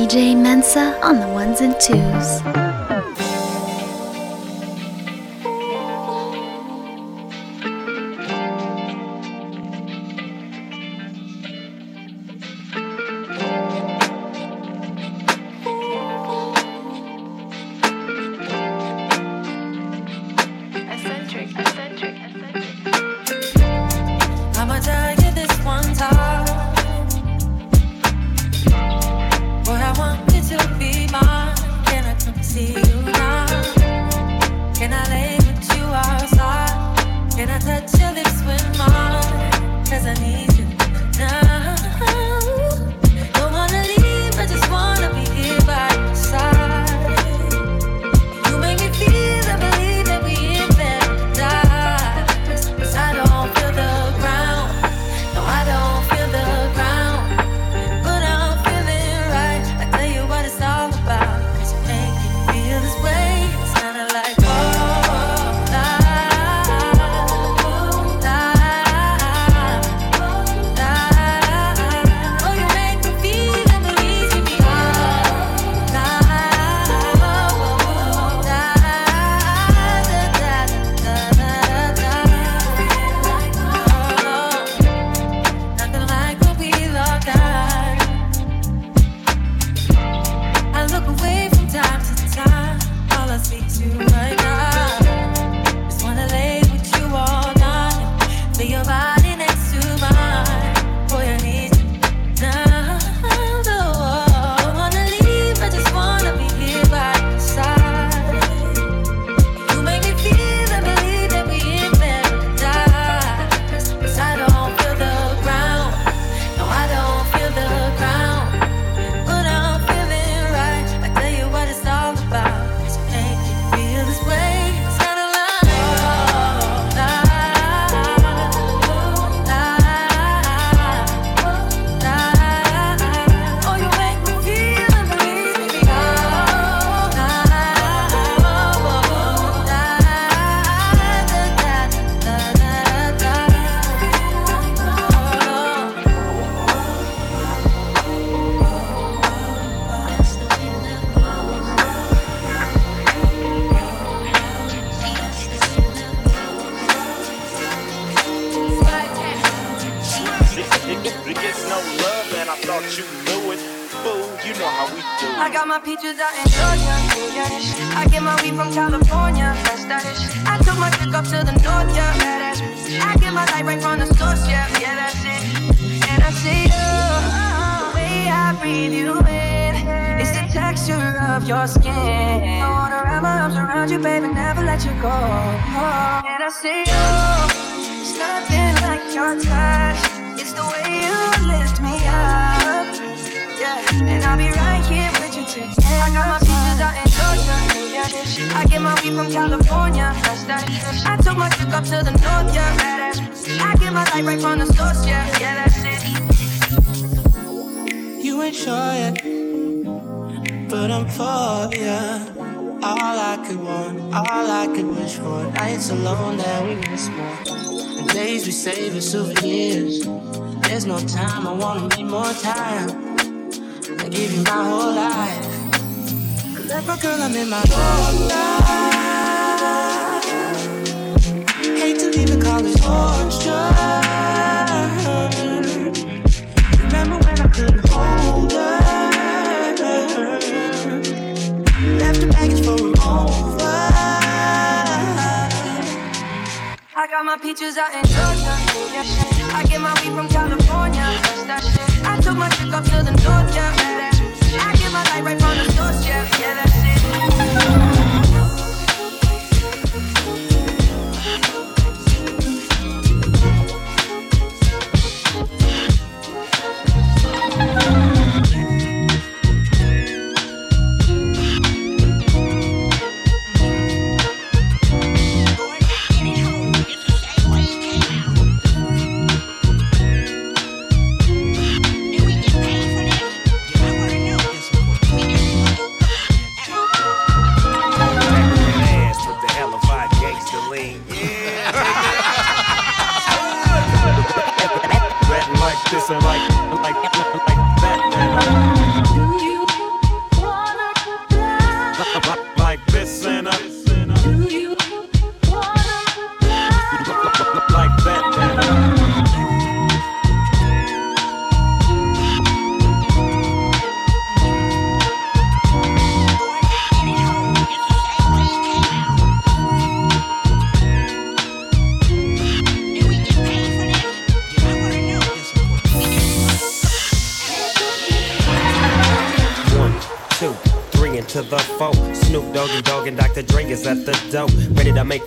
DJ Mensa on the ones and twos. skin. I wanna wrap my arms around you, baby, never let you go. And I see you. It's nothing like your touch. It's the way you lift me up. Yeah, and I'll be right here with you till I got my peaches out in Georgia. I get my weed from California. I took my trip up to the north, yeah. I get my light right from the source, yeah, yeah, that's it. You ain't sure yet but I'm for, ya. All I could want, all I could wish for. Nights alone that we miss more. The days we save as souvenirs. There's no time, I wanna need more time. I give you my whole life. Cause left my girl, I'm in my whole life. Hate to leave call it torture. got my peaches out in Georgia. I get my weed from California. I took my chick up to the north, yeah. I get my light right from the source, yeah. Yeah, that's it.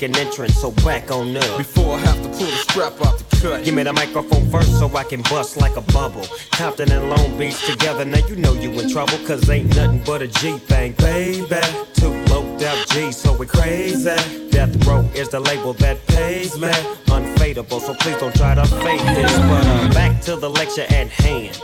An entrance, so back on up. Before I have to pull the strap out the cut. Give me the microphone first so I can bust like a bubble. Compton and Long Beach together, now you know you in trouble. Cause ain't nothing but a G thing, baby. Two low death G, so we crazy. Death Row is the label that pays me. Unfadable, so please don't try to fake this. But uh, back to the lecture at hand.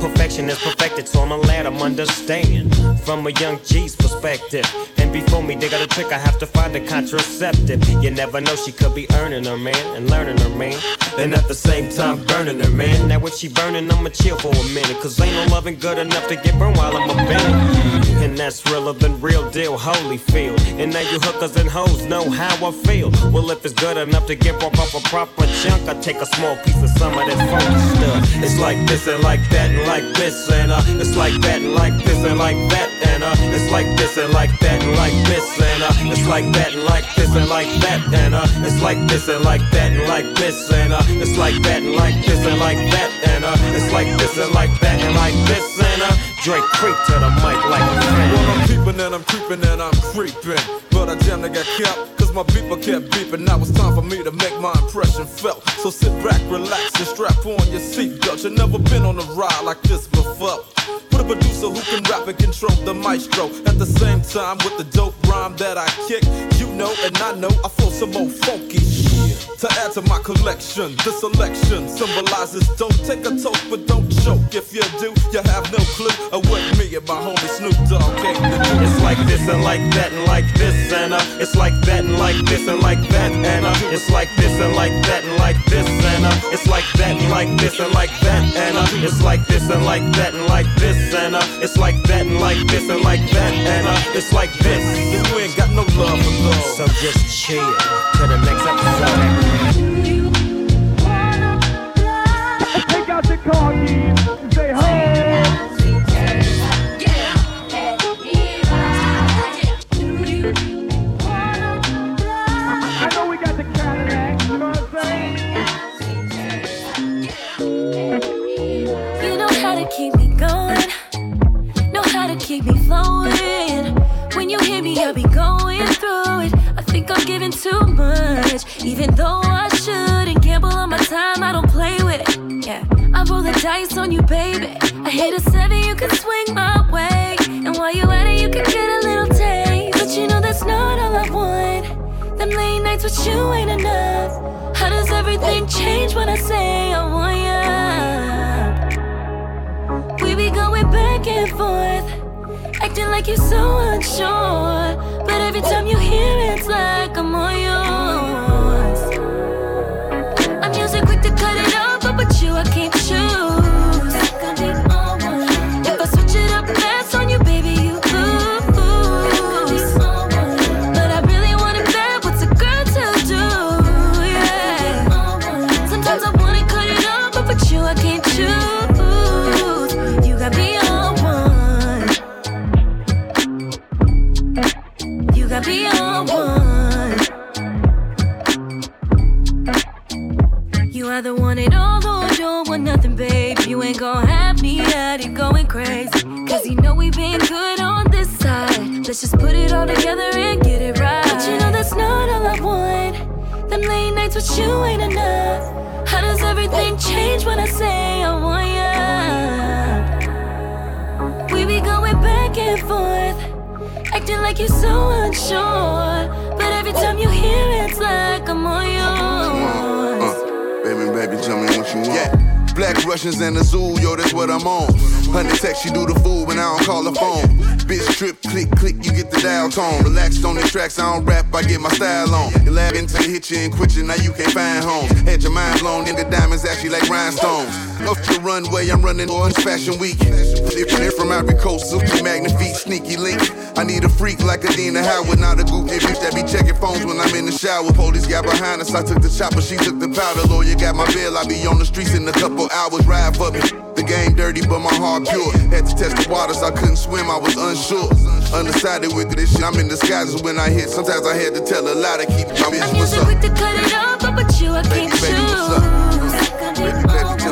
Perfection is perfected, so I'ma let them understand from a young G's perspective. Before me they got a trick, I have to find a contraceptive. You never know, she could be earning her man and learning her man. And at the same time, burning her man. Now, if she burning, I'ma chill for a minute. Cause ain't no loving good enough to get burned while I'm a band. And that's realer than real deal, Holyfield. And now you hookers and hoes know how I feel. Well, if it's good enough to get broke off a proper chunk, I take a small piece of some of that funky stuff. It's like this and like that and like this and uh, it's like that and like this and like that and uh, it's like this and like that and like this and uh, it's like that and like this and like that and uh, it's like this and like that and like this and uh, it's like that and like this and like that and uh, it's like this and like that and like this and uh. Drake creep to the mic like a fan. Well, I'm peeping and I'm creeping and I'm creeping. But I jammed and got kept, cause my beeper kept beeping. Now it's time for me to make my impression felt. So sit back, relax, and strap on your seatbelt. You've never been on a ride like this before. Put a producer who can rap and control the maestro. At the same time, with the dope rhyme that I kick, you know and I know I feel some more funky shit. To add to my collection, the selection symbolizes don't take a toke, but don't choke. If you do, you have no clue of what me and my homie Snoop Dogg came to do. It's like this and like that and like this and uh, it's like that and like this and like that and uh, it's like this and like that and like this and uh, it's like that and like this and like that and uh, it's like this and like that and like this and uh, it's like that and like this and like that and uh, it's like this. You ain't got no love for love. So just chill to the next episode. Take out the car keys roll the dice on you, baby. I hit a seven, you can swing my way, and while you're at it, you can get a little taste. But you know that's not all I want. Them late nights with you ain't enough. How does everything change when I say I want ya? We be going back and forth, acting like you're so unsure. But every time you hear it, it's like I'm all yours. Ain't gon' have me at it going crazy. Cause you know we been good on this side. Let's just put it all together and get it right. But you know that's not all I want. Them late nights with you ain't enough. How does everything change when I say I want ya? We be going back and forth, acting like you're so unsure. But every time you hear it, it's like I'm all yours. Uh, baby, baby, tell me what you want. Yeah. Black Russians and the zoo, yo, that's what I'm on. Honey text, you do the fool when I don't call the phone. Bitch trip, click, click, you get the dial tone. Relaxed on the tracks, I don't rap, I get my style on. You lag until hit you and quit you, now you can't find homes. Had your mind blown, in the diamonds actually like rhinestones. Off the runway, I'm running on Fashion Week. You're from Ivory Coast, super magnifique, sneaky link. I need a freak like Adina Howard, not a goofy bitch that be checking phones when I'm in the shower. Police got behind us, I took the chopper, she took the powder. Lawyer got my bail, I be on the streets in a couple hours, ride for me. The game dirty, but my heart pure. Had to test the waters, I couldn't swim, I was unsure. Undecided with this shit, I'm in disguises when I hit. Sometimes I had to tell a lie to keep my bitch. I'm What's up? to cut it off, but with you I Baby, can't baby, choose. what's up? Baby, baby,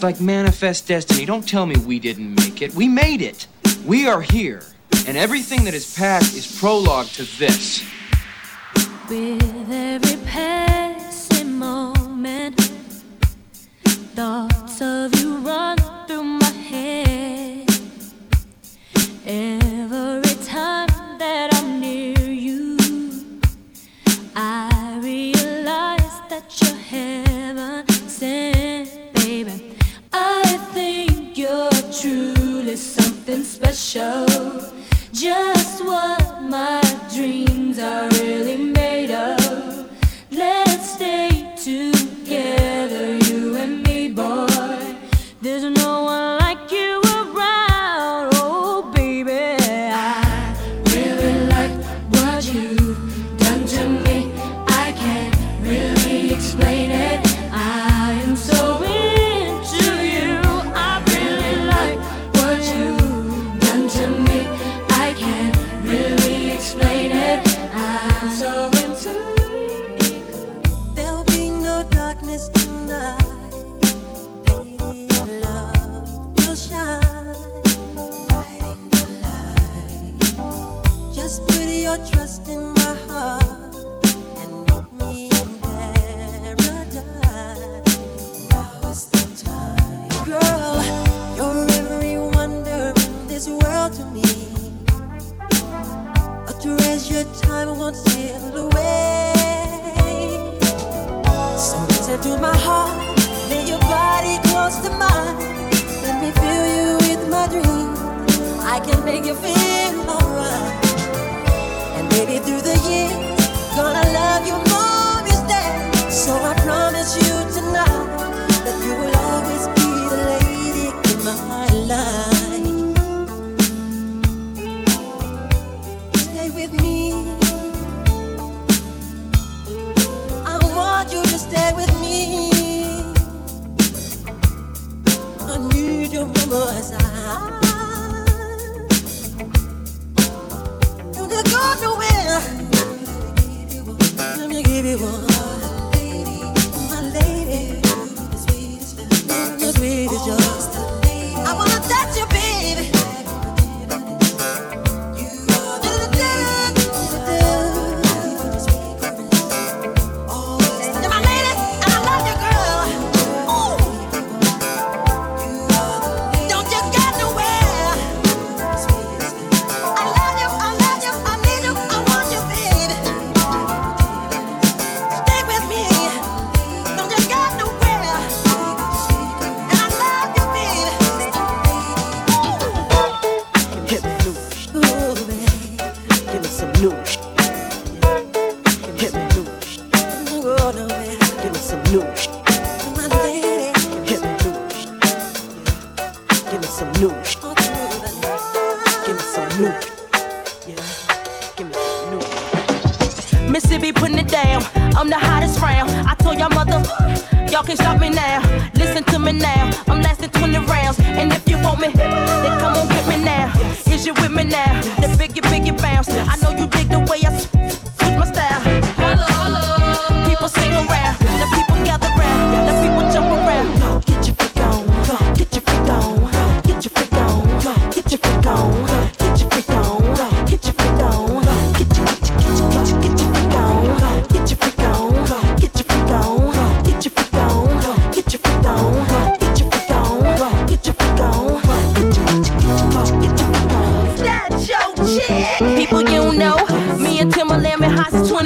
It's like manifest destiny. Don't tell me we didn't make it. We made it. We are here. And everything that is past is prologue to this. With every passing moment, thought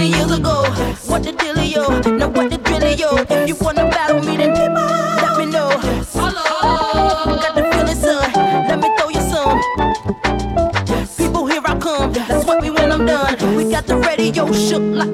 many years ago. What the dealio? Now what the drillio? If you wanna battle me, then keep on. Let me know. Hello. Got the feeling, son. Let me throw you some. People, here I come. That's what we when I'm done. We got the radio shook like.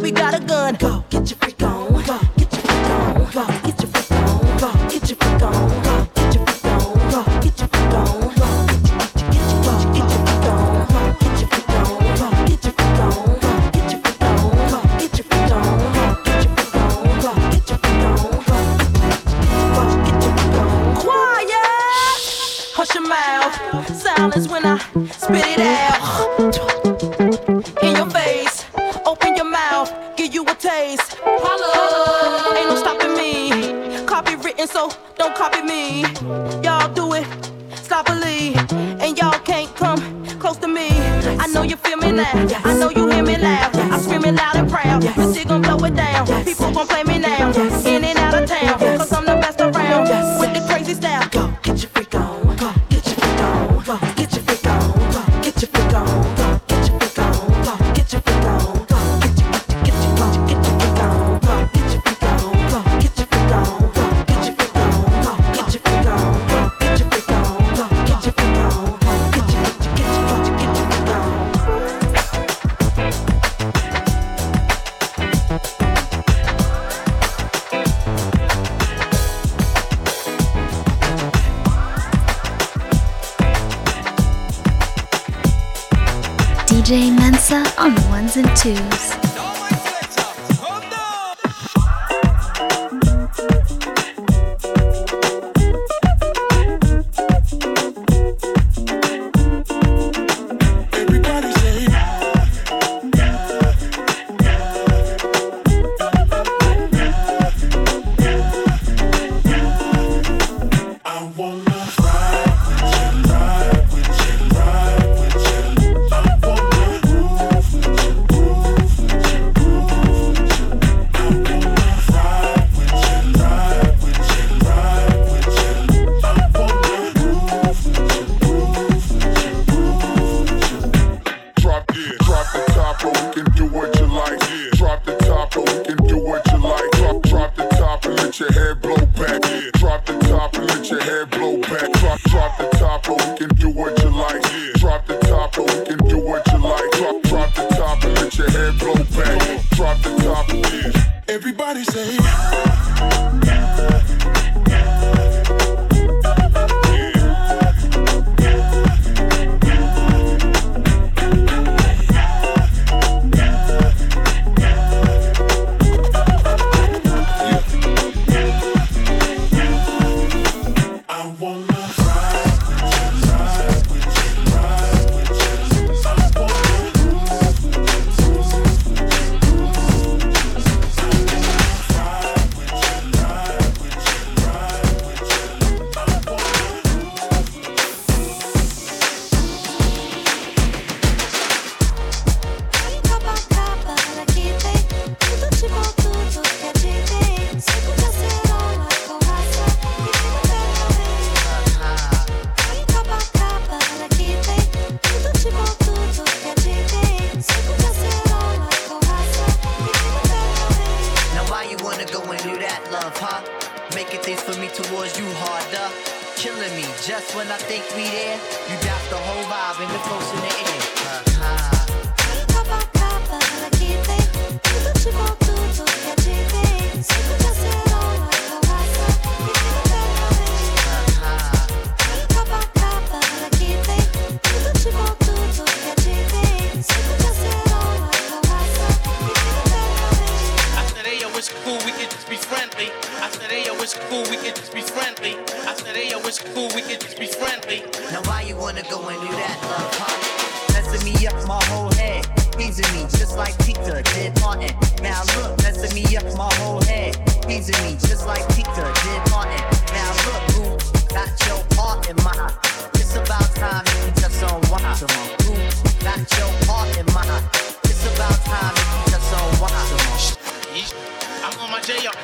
J up.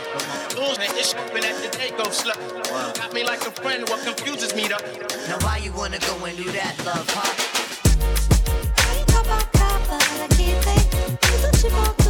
Bullshit, it's when at the day go slut. Got me like a friend, what confuses me though. Now why you wanna go and do that, love, huh? Ain't about cop, but I.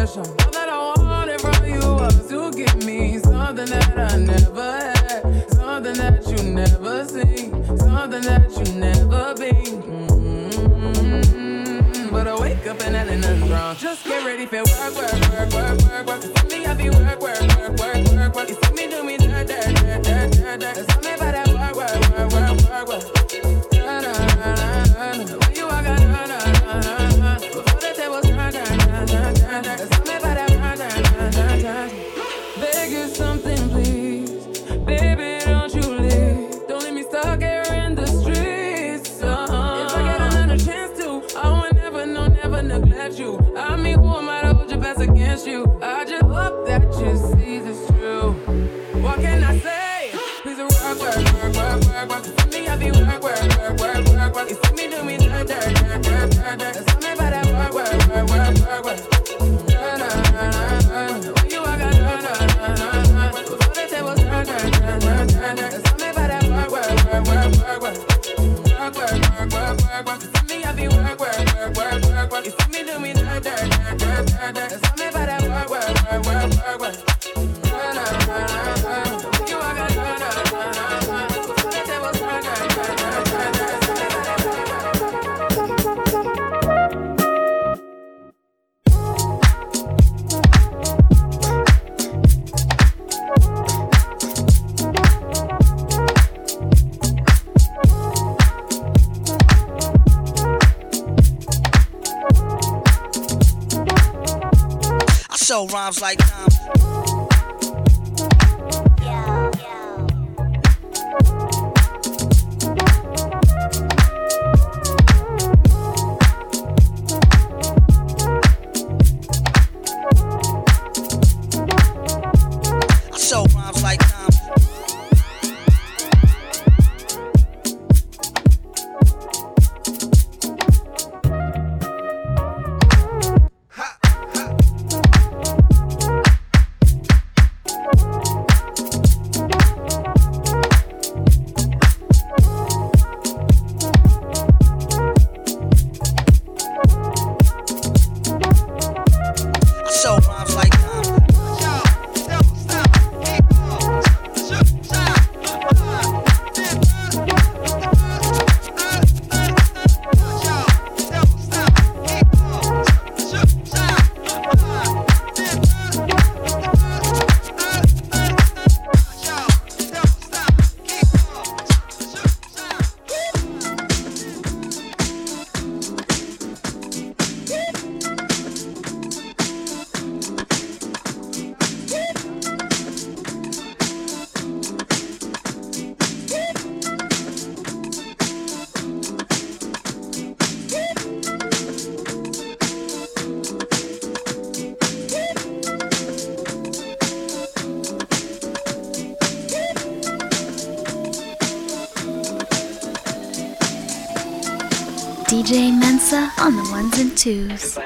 recognition. All that I wanted from you was to give me something that I never had, something that you never seen, something that you never been. Mm-hmm. But I wake up and nothing, nothing's wrong. Just get ready for work, work, work, work, work, work. You see me, work, work, work, work, work, work. You see me do me dirt, dirt, dirt, dirt, dirt, dirt. mouths like Two's.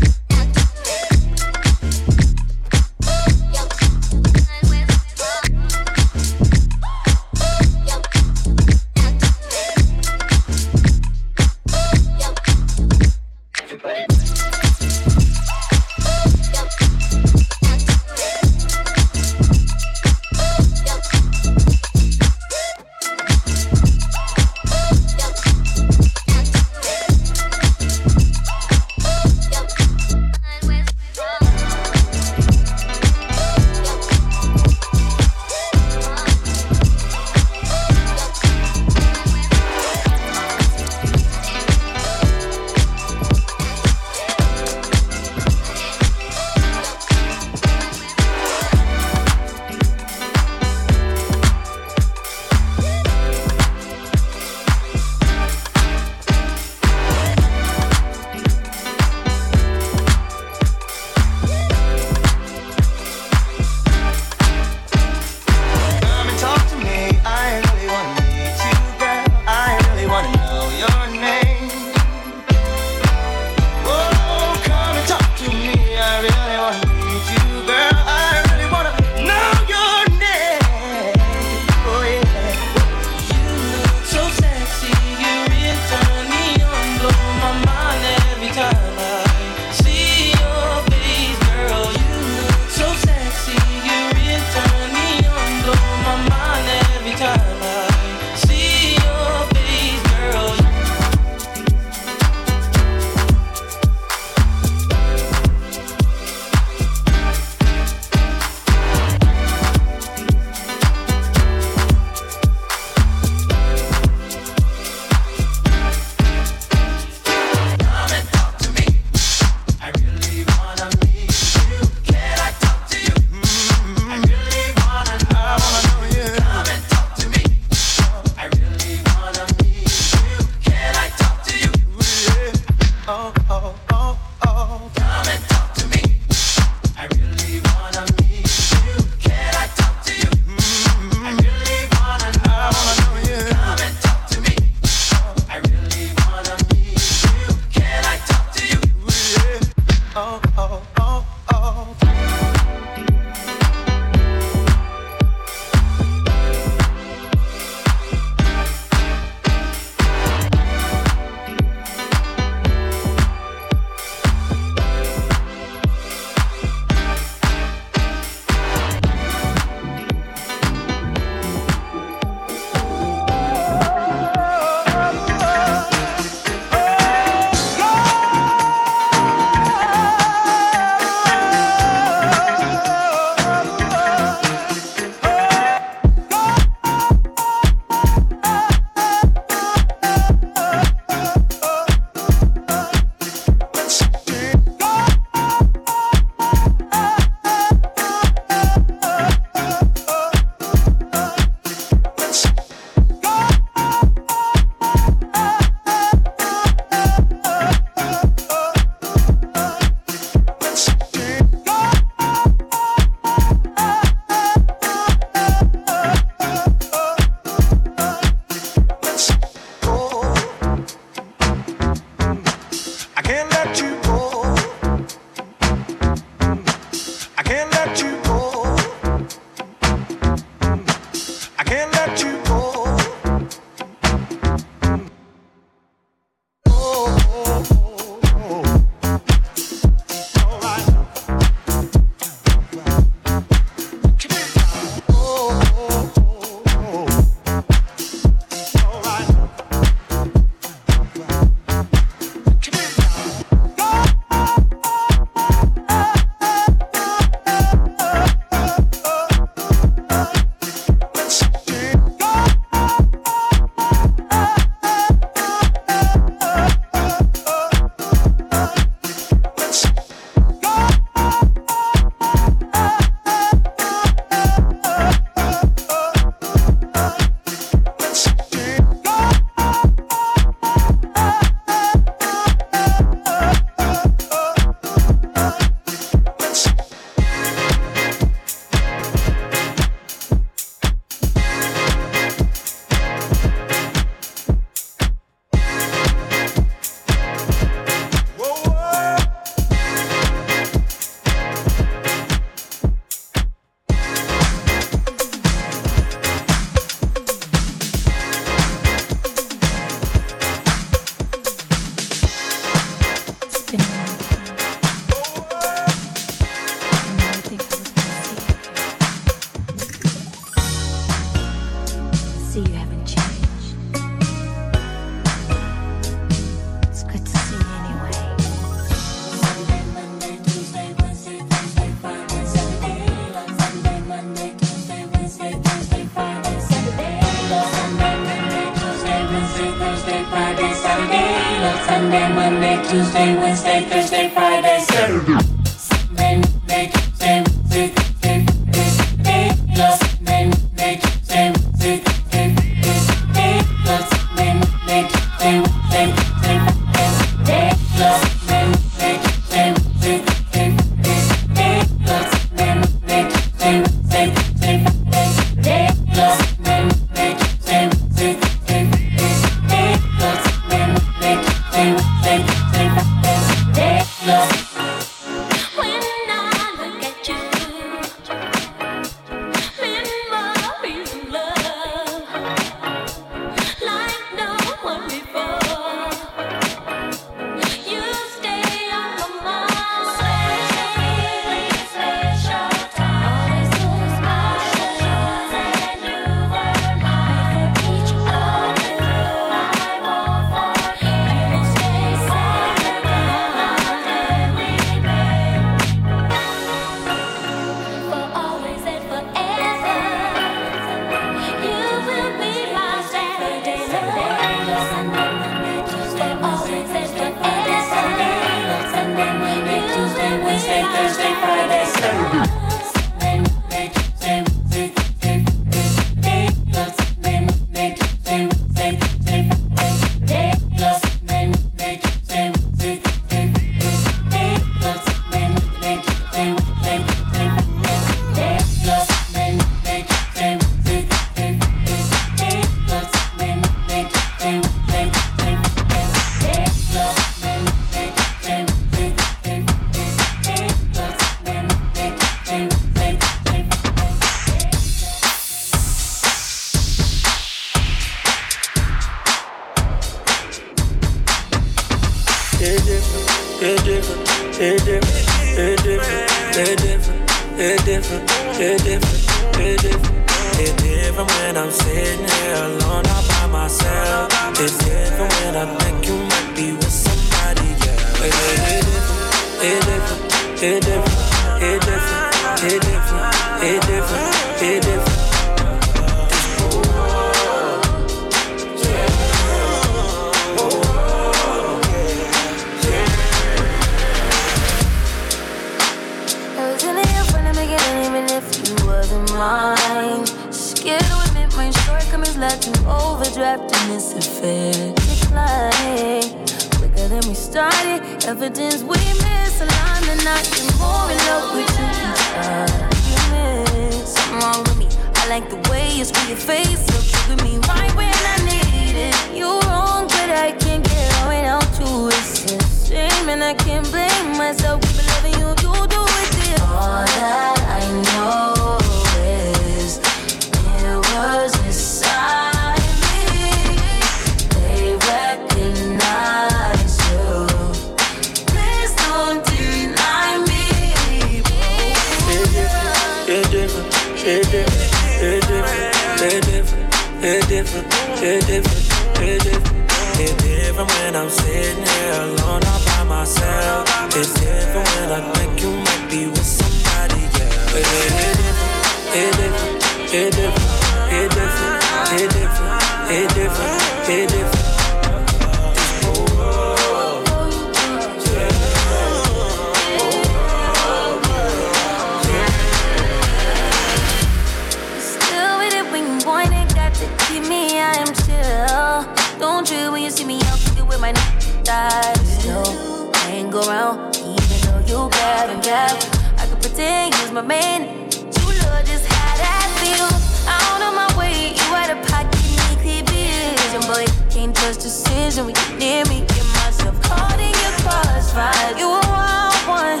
vision. We near me, get myself caught in your crossfire. You a wild one,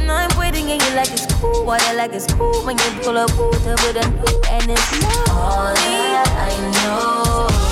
and I'm waiting and you like it's cool. What I like it's cool when you pull up with a new and it's not All that I know.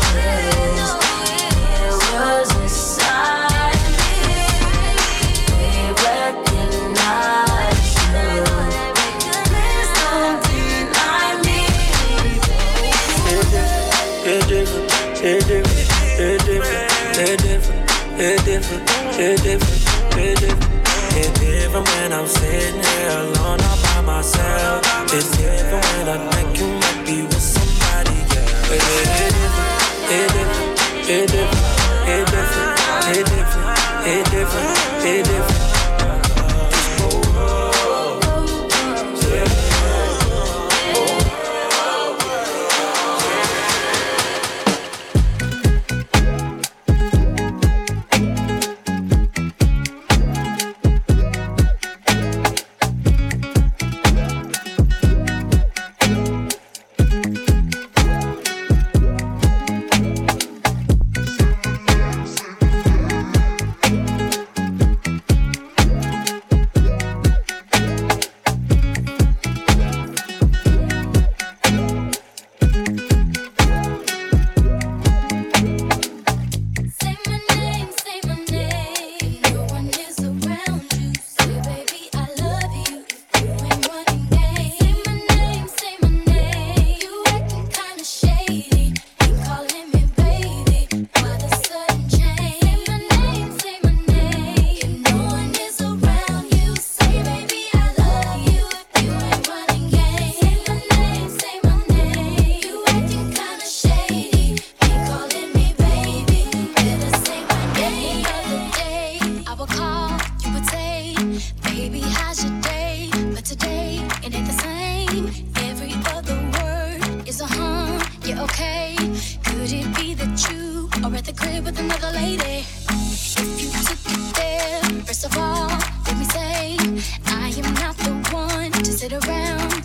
Shit different, shit different. It's different when I'm sitting here alone all by myself. It's different when I think you might be with somebody else. It's different, It's different, It's different, It's different, It's different, It's different.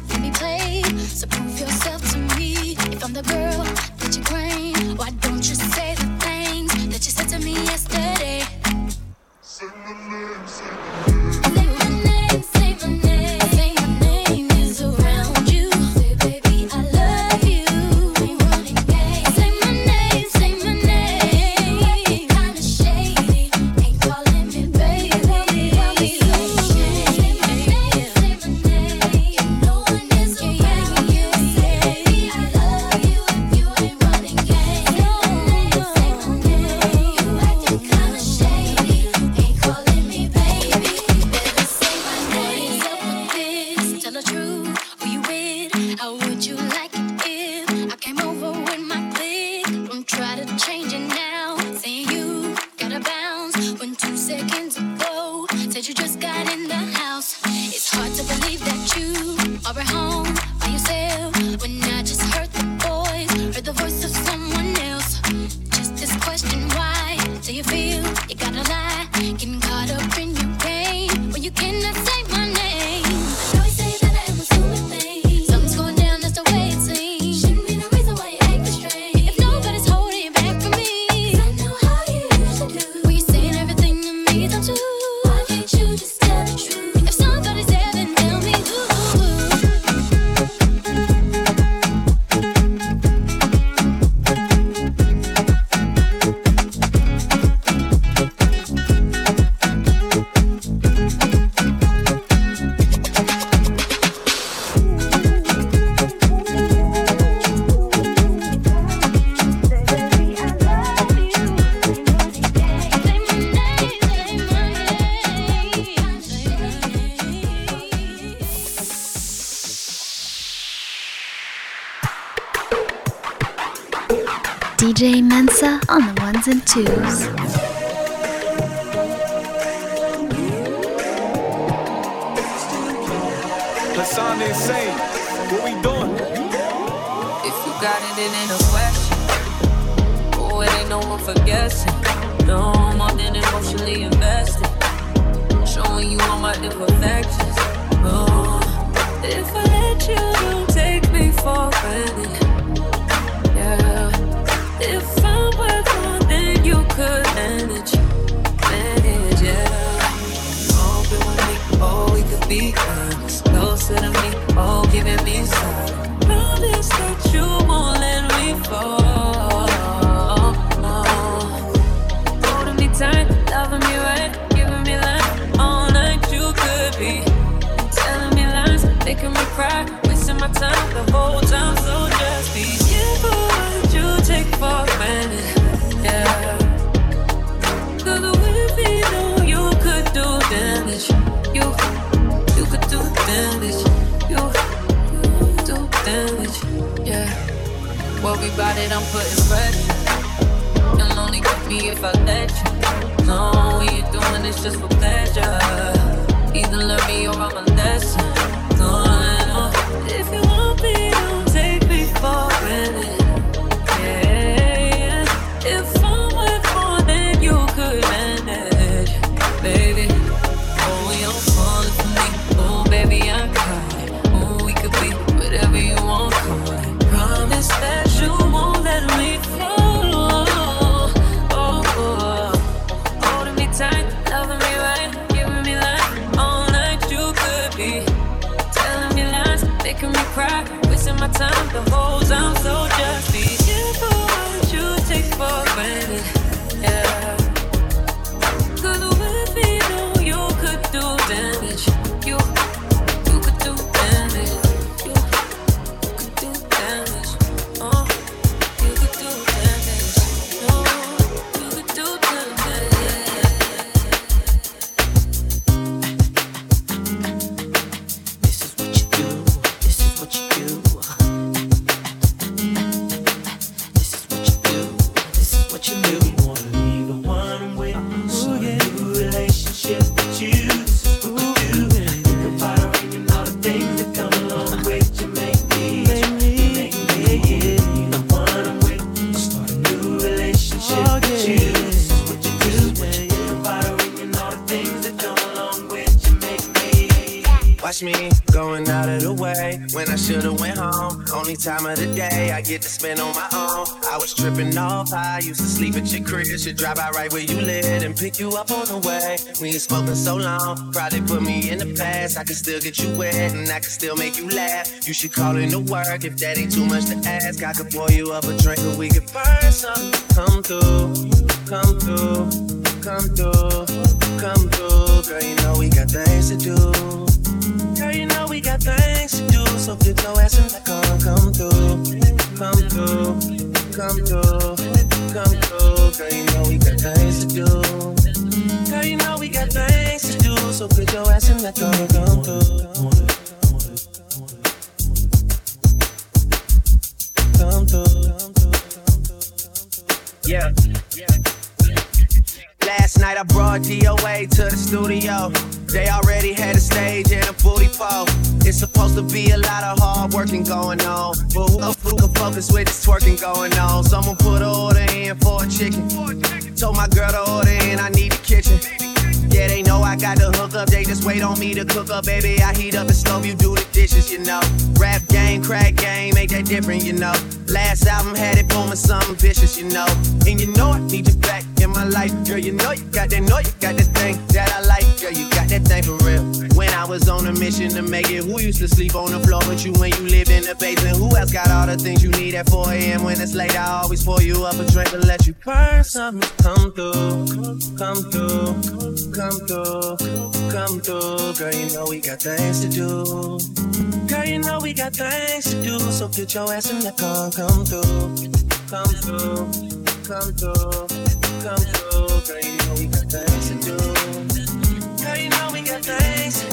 can be played. So prove yourself to me. If I'm the girl that you claim, why don't you say the things that you said to me yesterday? Say my name. Ones and twos. Lasagna insane. What we doing? If you got it, it ain't a question. Oh, it ain't no one for guessing. No more than emotionally invested. Showing you all my imperfections. Oh, if I could manage. Manage, yeah. Open with me, oh, we could be honest. Closer to me, oh, giving me sign. Promise that you won't let me fall. It, I'm putting pressure. You'll only get me if I let you. No, we ain't doing this just for pleasure. Either learn me or I'm a lesson. No. If you want me, don't take me for granted. My time the time. So Me going out of the way when I should've went home. Only time of the day I get to spend on my own. I was tripping off. I used to sleep at your crib. Should drive out right where you live and pick you up on the way. We ain't spoken so long. Probably put me in the past. I can still get you wet and I can still make you laugh. You should call in to work if that ain't too much to ask. I could pour you up a drink or we could burn some. Come through, come through, come through, come through. Girl, you know we got things to do. Girl, you know we got things to do, so get your ass in the car, come through, come through, come through, come through. Girl, you know we got things to do. Girl, you know we got things to do, so get your ass in the car, come through. Come through. Yeah. Last night I brought DOA to the studio. They already had a stage and a booty pole. It's supposed to be a lot of hard working going on. But who, who can focus with this twerking going on? Someone put order in for a chicken. Told my girl to order in, I need the kitchen. Yeah, they know I got the hook up, they just wait on me to cook up, baby. I heat up the stove, you do the dishes, you know. Rap game, crack game, ain't that different, you know. Last album had it booming something vicious, you know. And you know I need you back in my life, girl. You know you got that, know you got that thing that I like, girl. You got that thing for real. When I was on a mission to make it, who used to sleep on the floor with you when you lived in the basement? Who else got all the things you need at 4 a.m. when it's late? I always pour you up a drink and let you burn something. Come through, come through, come through, come through. Girl, you know we got things to do. Girl, you know we got things to do. So get your ass in the car, come through, come through, come through, come through. Girl, you know we got things to do. Girl, you know we got things to do.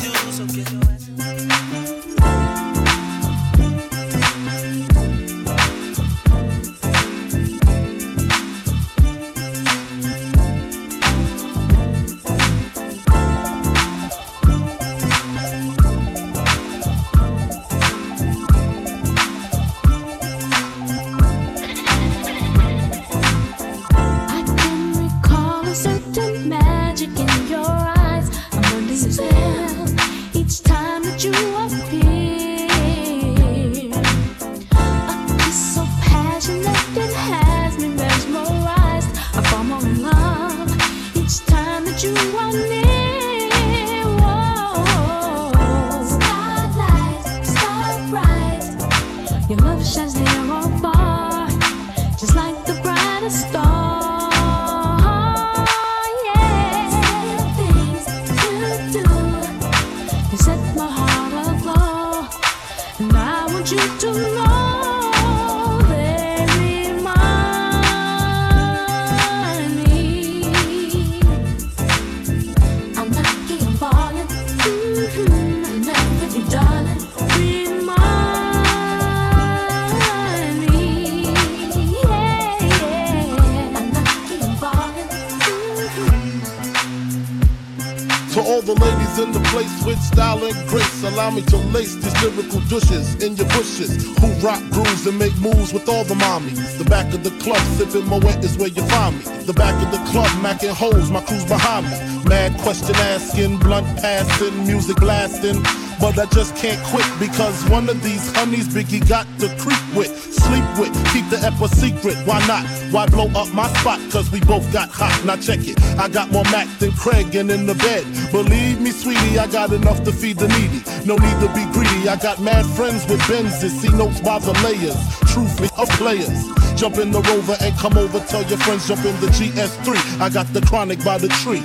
Moves with all the mommies. The back of the club, sipping Moet is where you find me. The back of the club, macking holes, my crew's behind me. Mad question asking, blunt passing, music blasting. But I just can't quit because one of these honeys Biggie got to creep with, sleep with, keep the a secret. Why not? Why blow up my spot? Cause we both got hot. Now check it. I got more Mac than Craig and in the bed. Believe me, sweetie, I got enough to feed the needy. No need to be greedy. I got mad friends with Benzes. See notes by the layers. Truthfully, of players. Jump in the rover and come over. Tell your friends, jump in the GS3. I got the chronic by the tree.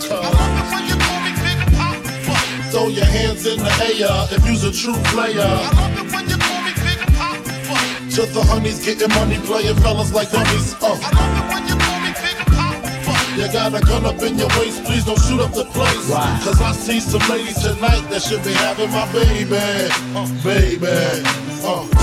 Throw your hands in the air if you's a true player. To the honeys getting money, playing fellas like dummies. Uh. You got a gun up in your waist, please don't shoot up the place. Cause I see some ladies tonight that should be having my baby. Uh, baby. Uh,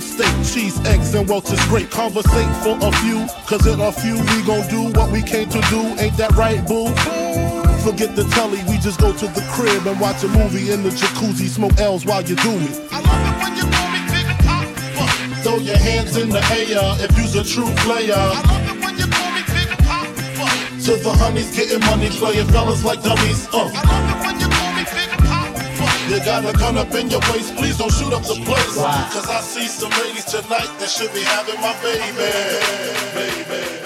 steak, cheese, eggs, and Welch's grape. Conversate for a few, cause in a few we gon' do what we came to do. Ain't that right, boo? Forget the telly, we just go to the crib and watch a movie in the jacuzzi, smoke L's while you do me. Throw your hands in the air if you's a true player. I love it when you call me Big To the honeys getting money, playing fellas like dummies. Uh. You got a gun up in your waist, please don't shoot up the place. Cause I see some ladies tonight that should be having my baby.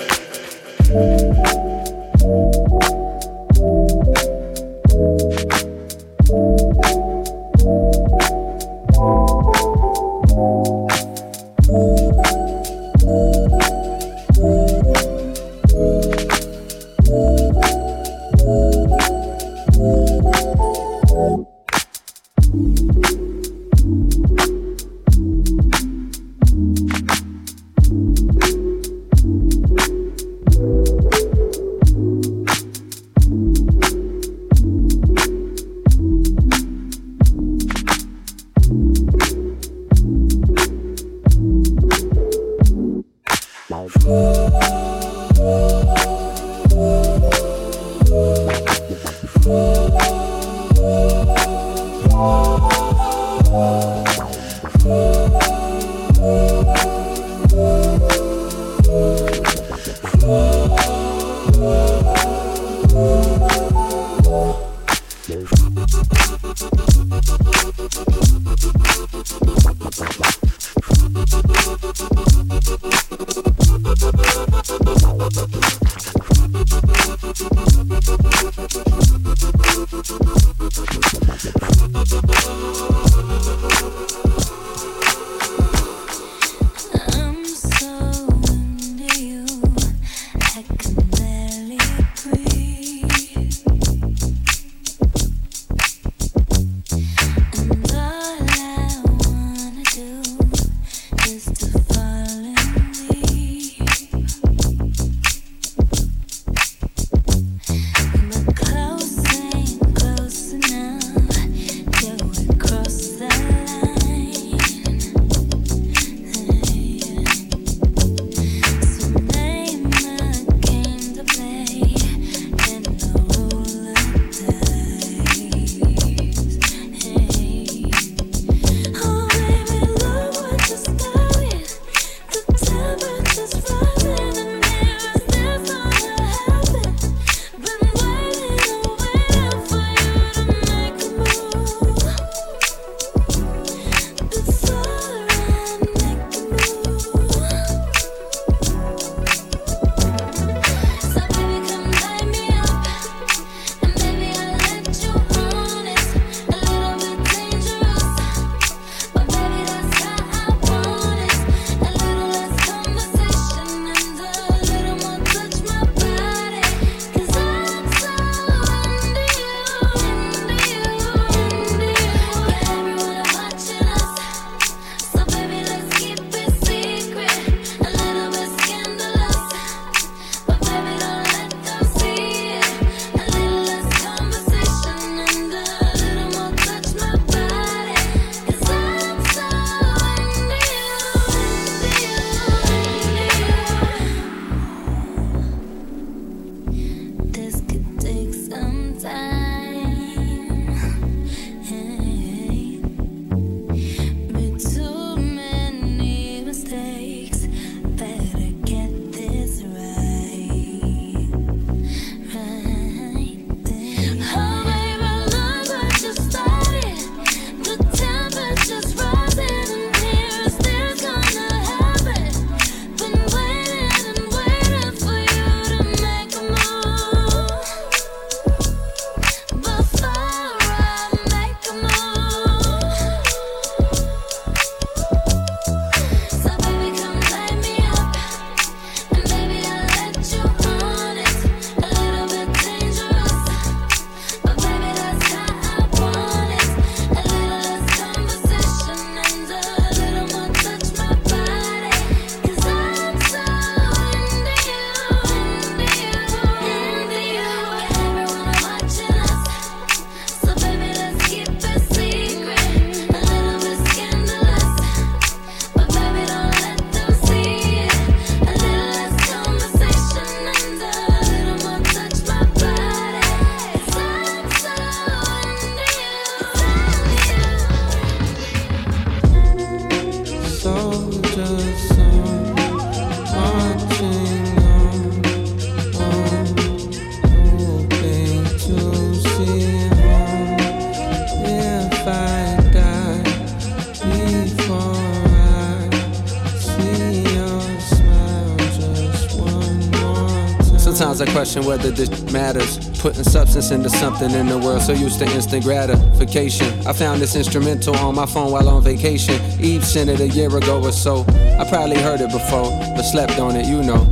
Question whether this matters. Putting substance into something in the world so used to instant gratification. I found this instrumental on my phone while on vacation. Eve sent it a year ago or so. I probably heard it before, but slept on it, you know.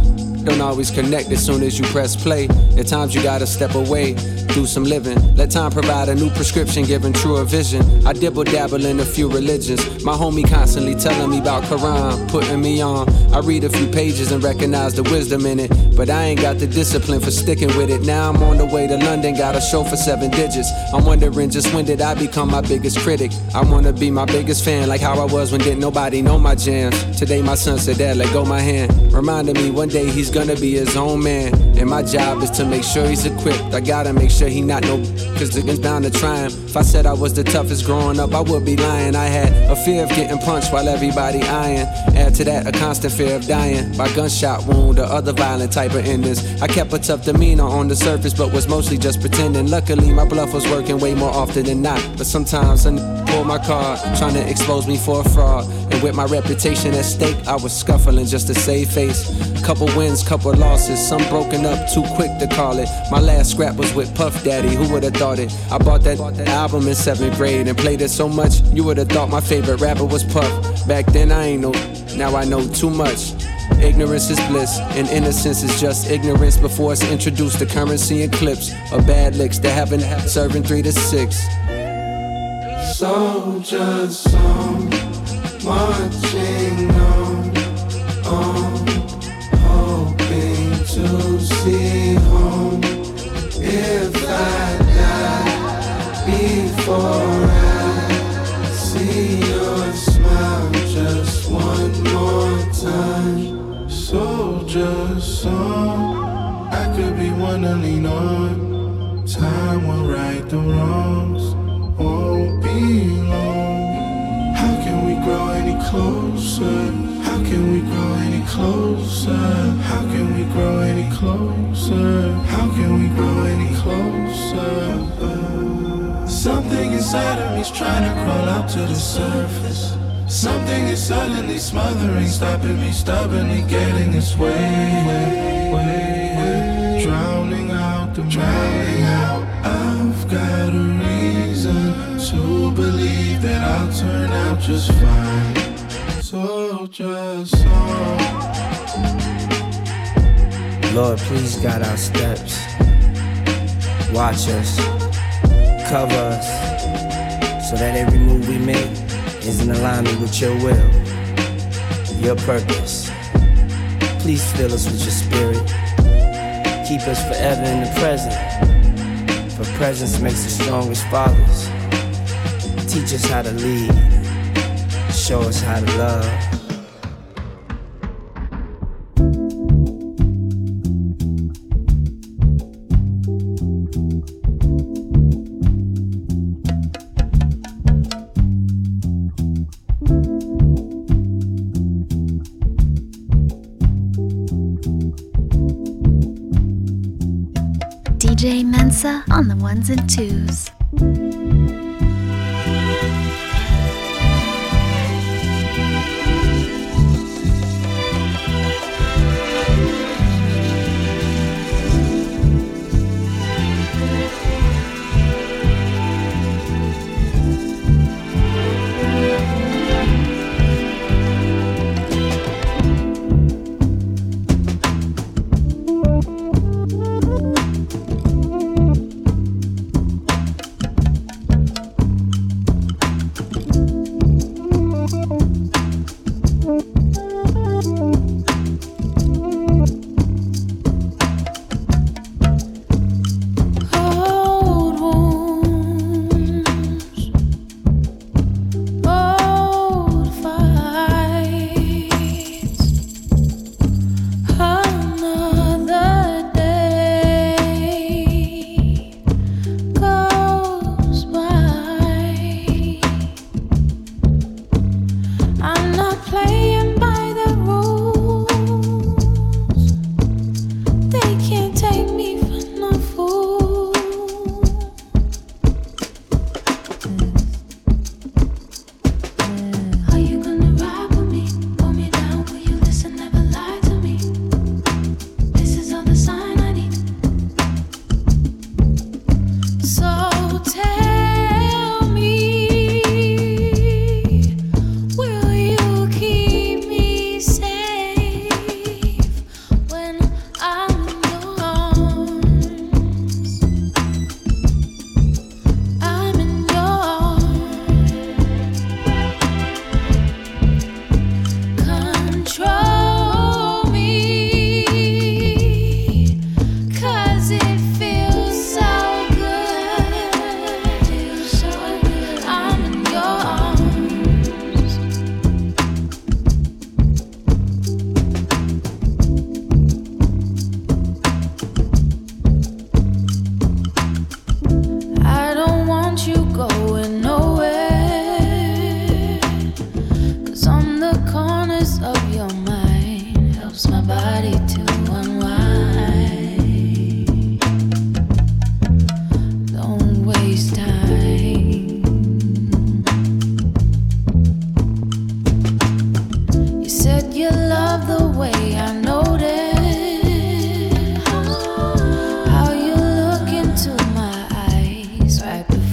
Don't always connect as soon as you press play. At times you gotta step away, do some living. Let time provide a new prescription, giving truer vision. I dibble dabble in a few religions. My homie constantly telling me about Quran, putting me on. I read a few pages and recognize the wisdom in it. But I ain't got the discipline for sticking with it. Now I'm on the way to London, got a show for seven digits. I'm wondering just when did I become my biggest critic? I wanna be my biggest fan, like how I was when didn't nobody know my jams. Today my son said, Dad, let go my hand. Reminding me one day he's gonna be his own man. And my job is to make sure he's equipped. I gotta make sure he not no cause it's bound to try him. If I said I was the toughest growing up, I would be lying. I had a fear of getting punched while everybody eyeing. Add to that a constant fear of dying by gunshot wound or other violent type of endings. I kept a tough demeanor on the surface, but was mostly just pretending. Luckily, my bluff was working way more often than not. But sometimes I pull my card, trying to expose me for a fraud. And with my reputation at stake, I was scuffling just to save face. Couple wins, couple losses, some broken up too quick to call it. My last scrap was with Puff Daddy, who would've thought it? I bought that album in seventh grade and played it so much, you would've thought my favorite rapper was Puff. Back then I ain't know, now I know too much. Ignorance is bliss, and innocence is just ignorance before it's introduced to currency and clips of bad licks that haven't serving three to six. Soldiers on, marching on, on, to see home. If I die before I see your smile just one more time. Soldier song, I could be one to lean on. Time will right the wrongs, won't be long. How can we grow any closer? How can we grow any closer? Closer? How can we grow any closer? Something inside of me's trying to crawl out to the surface. Something is suddenly smothering, stopping me, stubbornly getting its way, way, way, way. drowning out the drowning out. I've got a reason to believe that I'll turn out just fine. So just Lord, please guide our steps. Watch us, cover us, so that every move we make is in alignment with your will, your purpose. Please fill us with your spirit. Keep us forever in the present. For presence makes the strongest fathers. Teach us how to lead. Show us how to love. Ones and twos.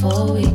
before we